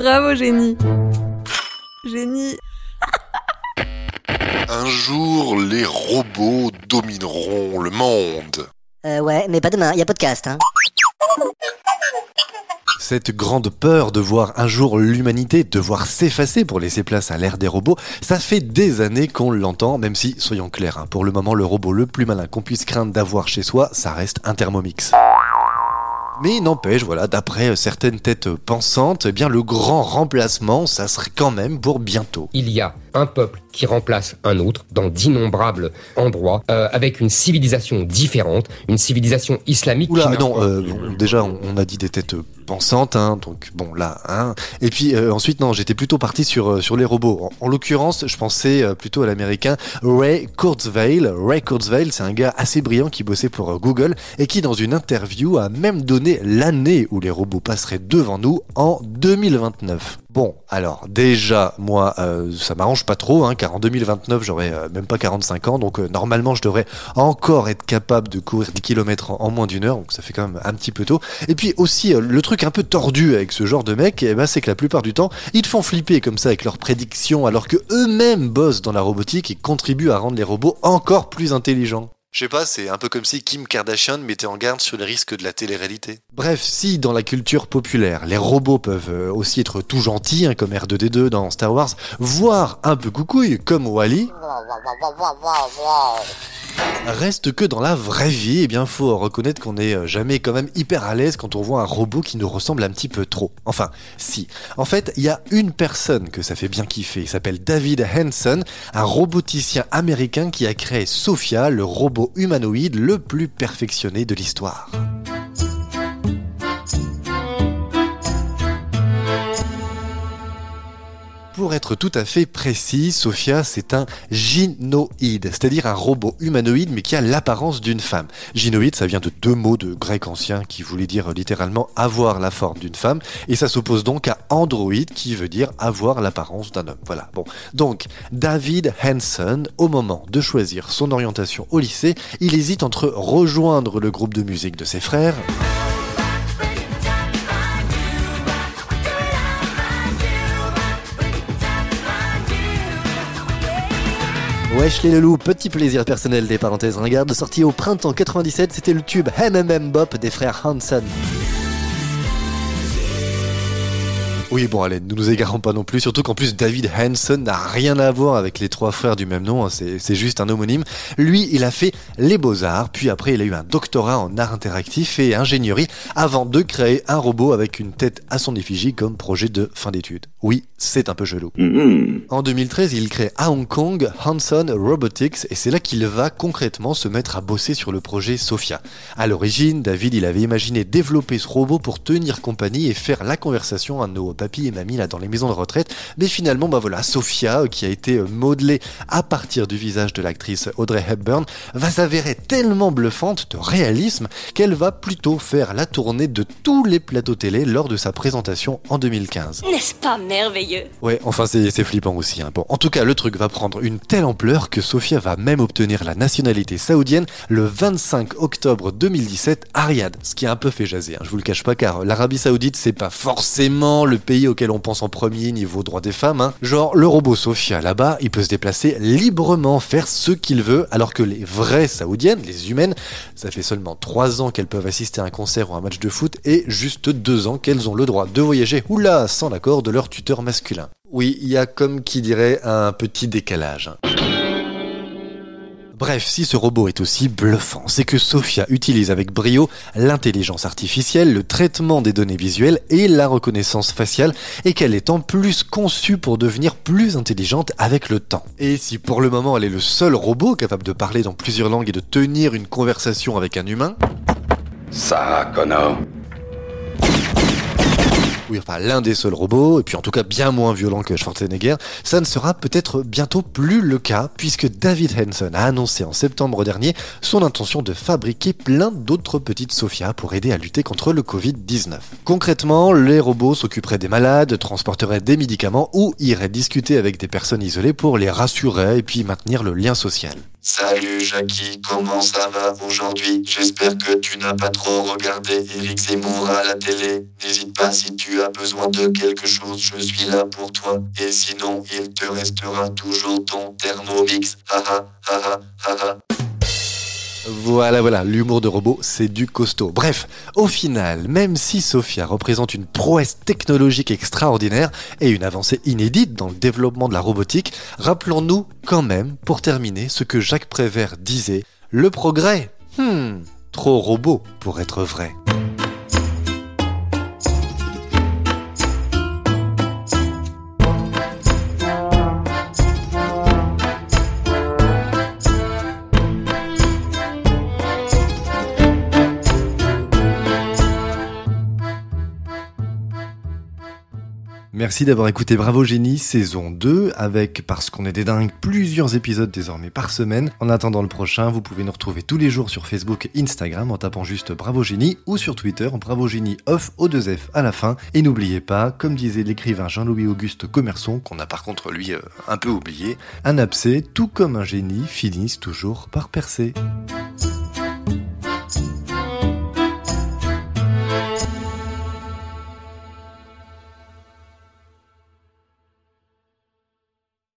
Bravo, génie. Génie. Un jour, les robots domineront le monde. Euh, ouais, mais pas demain, y a podcast, hein. Cette grande peur de voir un jour l'humanité devoir s'effacer pour laisser place à l'ère des robots, ça fait des années qu'on l'entend, même si, soyons clairs, hein, pour le moment le robot le plus malin qu'on puisse craindre d'avoir chez soi, ça reste un Thermomix. Mais n'empêche, voilà, d'après certaines têtes pensantes, eh bien le grand remplacement, ça serait quand même pour bientôt. Il y a un peuple qui remplace un autre dans d'innombrables endroits, euh, avec une civilisation différente, une civilisation islamique. Oula, qui non, euh, déjà on a dit des têtes pensantes, hein, donc bon là, hein. Et puis euh, ensuite, non, j'étais plutôt parti sur, euh, sur les robots. En, en l'occurrence, je pensais euh, plutôt à l'américain Ray Kurzweil. Ray Kurzweil, c'est un gars assez brillant qui bossait pour Google et qui, dans une interview, a même donné l'année où les robots passeraient devant nous en 2029. Bon, alors déjà, moi, euh, ça m'arrange pas trop, hein, car en 2029, j'aurai euh, même pas 45 ans, donc euh, normalement, je devrais encore être capable de courir 10 km en, moins d'une heure, donc ça fait quand même un petit peu tôt. Et puis aussi, euh, le truc un peu tordu avec ce genre de mec, eh ben, c'est que la plupart du temps, ils te font flipper comme ça avec leurs prédictions, alors que eux-mêmes bossent dans la robotique et contribuent à rendre les robots encore plus intelligents. Je sais pas, c'est un peu comme si Kim Kardashian mettait en garde sur les risques de la télé-réalité. Bref, si dans la culture populaire, les robots peuvent euh, aussi être tout gentils, hein, comme R2D2 dans Star Wars, voire un peu coucouille, comme Wally, Reste que dans la vraie vie, eh bien, faut reconnaître qu'on est euh, jamais quand même hyper à l'aise quand on voit un robot qui nous ressemble un petit peu trop. Enfin, si. En fait, il y a une personne que ça fait bien kiffer. Il s'appelle David Hanson, un roboticien américain qui a créé Sophia, le robot humanoïde le plus perfectionné de l'histoire. Pour être tout à fait précis, Sophia, c'est un gynoïde, c'est-à-dire un robot humanoïde mais qui a l'apparence d'une femme. Gynoïde, ça vient de deux mots de grec ancien qui voulaient dire littéralement avoir la forme d'une femme, et ça s'oppose donc à androïde qui veut dire avoir l'apparence d'un homme. Voilà. Bon. Donc, David Hanson, au moment de choisir son orientation au lycée, il hésite entre rejoindre le groupe de musique de ses frères, Wesh les loulous, petit plaisir personnel des parenthèses ringardes, sorti au printemps 97, c'était le tube MMM Bop des frères Hanson. Oui, bon, allez, ne nous égarons pas non plus, surtout qu'en plus David Hanson n'a rien à voir avec les trois frères du même nom, hein, c'est juste un homonyme. Lui, il a fait les beaux-arts, puis après il a eu un doctorat en art interactif et ingénierie, avant de créer un robot avec une tête à son effigie comme projet de fin d'études. Oui, c'est un peu chelou. En 2013, il crée à Hong Kong Hanson Robotics et c'est là qu'il va concrètement se mettre à bosser sur le projet Sophia. À l'origine, David, il avait imaginé développer ce robot pour tenir compagnie et faire la conversation à nos papis et mamies là dans les maisons de retraite. Mais finalement, bah voilà, Sophia, euh, qui a été euh, modelée à partir du visage de l'actrice Audrey Hepburn, va s'avérer tellement bluffante de réalisme qu'elle va plutôt faire la tournée de tous les plateaux télé lors de sa présentation en 2015. N'est-ce pas merveilleux? Ouais, enfin c'est flippant aussi. Hein. Bon, en tout cas, le truc va prendre une telle ampleur que Sofia va même obtenir la nationalité saoudienne le 25 octobre 2017 à Riyad, ce qui a un peu fait jaser. Hein, je vous le cache pas, car l'Arabie Saoudite c'est pas forcément le pays auquel on pense en premier niveau droit des femmes. Hein. Genre le robot Sofia là-bas, il peut se déplacer librement, faire ce qu'il veut, alors que les vraies saoudiennes, les humaines, ça fait seulement 3 ans qu'elles peuvent assister à un concert ou un match de foot et juste 2 ans qu'elles ont le droit de voyager, oula, sans l'accord de leur tuteur masculin. Oui, il y a comme qui dirait un petit décalage. Bref, si ce robot est aussi bluffant, c'est que Sophia utilise avec brio l'intelligence artificielle, le traitement des données visuelles et la reconnaissance faciale, et qu'elle est en plus conçue pour devenir plus intelligente avec le temps. Et si pour le moment elle est le seul robot capable de parler dans plusieurs langues et de tenir une conversation avec un humain, Ça, Connor. Oui, enfin l'un des seuls robots, et puis en tout cas bien moins violent que Schwarzenegger, ça ne sera peut-être bientôt plus le cas, puisque David Hanson a annoncé en septembre dernier son intention de fabriquer plein d'autres petites Sophia pour aider à lutter contre le Covid-19. Concrètement, les robots s'occuperaient des malades, transporteraient des médicaments ou iraient discuter avec des personnes isolées pour les rassurer et puis maintenir le lien social. Salut Jackie, comment ça va aujourd'hui? J'espère que tu n'as pas trop regardé Eric Zemmour à la télé. N'hésite pas si tu as besoin de quelque chose, je suis là pour toi. Et sinon, il te restera toujours ton Thermomix. Haha, haha, haha. Voilà, voilà, l'humour de robot, c'est du costaud. Bref, au final, même si Sophia représente une prouesse technologique extraordinaire et une avancée inédite dans le développement de la robotique, rappelons-nous quand même, pour terminer, ce que Jacques Prévert disait, le progrès, hmm, trop robot pour être vrai. Merci d'avoir écouté Bravo Génie saison 2 avec Parce qu'on est des dingues plusieurs épisodes désormais par semaine. En attendant le prochain, vous pouvez nous retrouver tous les jours sur Facebook et Instagram en tapant juste Bravo Génie ou sur Twitter Bravo Génie off au 2F à la fin. Et n'oubliez pas, comme disait l'écrivain Jean-Louis Auguste Commerçon, qu'on a par contre lui euh, un peu oublié, un abcès tout comme un génie finissent toujours par percer.